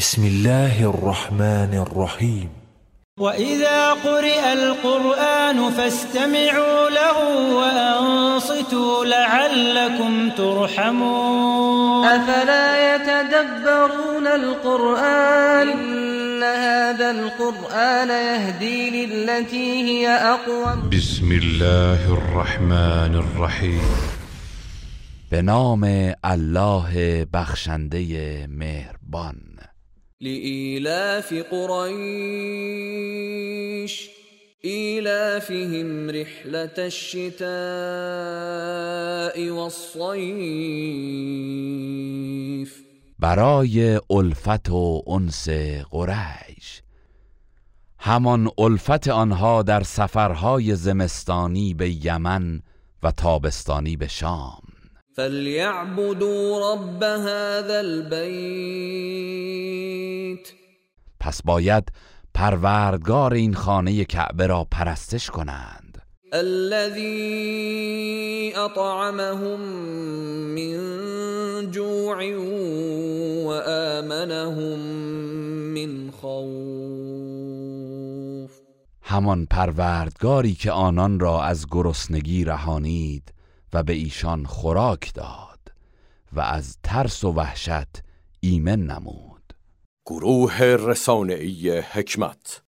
بسم الله الرحمن الرحیم وإذا قرئ القرآن فاستمعوا له وأنصتوا لعلكم ترحمون. أفلا يتدبرون القرآن؟ إن هذا القرآن يهدي للتي هي أقوم. بسم الله الرحمن الرحیم به نام الله بخشنده مهربان. لإيلاف قريش إيلافهم رحلة الشتاء والصيف. برای الفت و انس قریش. همان الفت آنها در سفرهای زمستانی به یمن و تابستانی به شام. فليعبدوا رب هذا البيت. پس باید پروردگار این خانه کعبه را پرستش کنند. الذي أطعمهم من جوع وآمنهم من خوف. همان پروردگاری که آنان را از گرسنگی رهانید و به ایشان خوراک داد و از ترس و وحشت ایمن نمود. گروه رسانه‌ای حکمت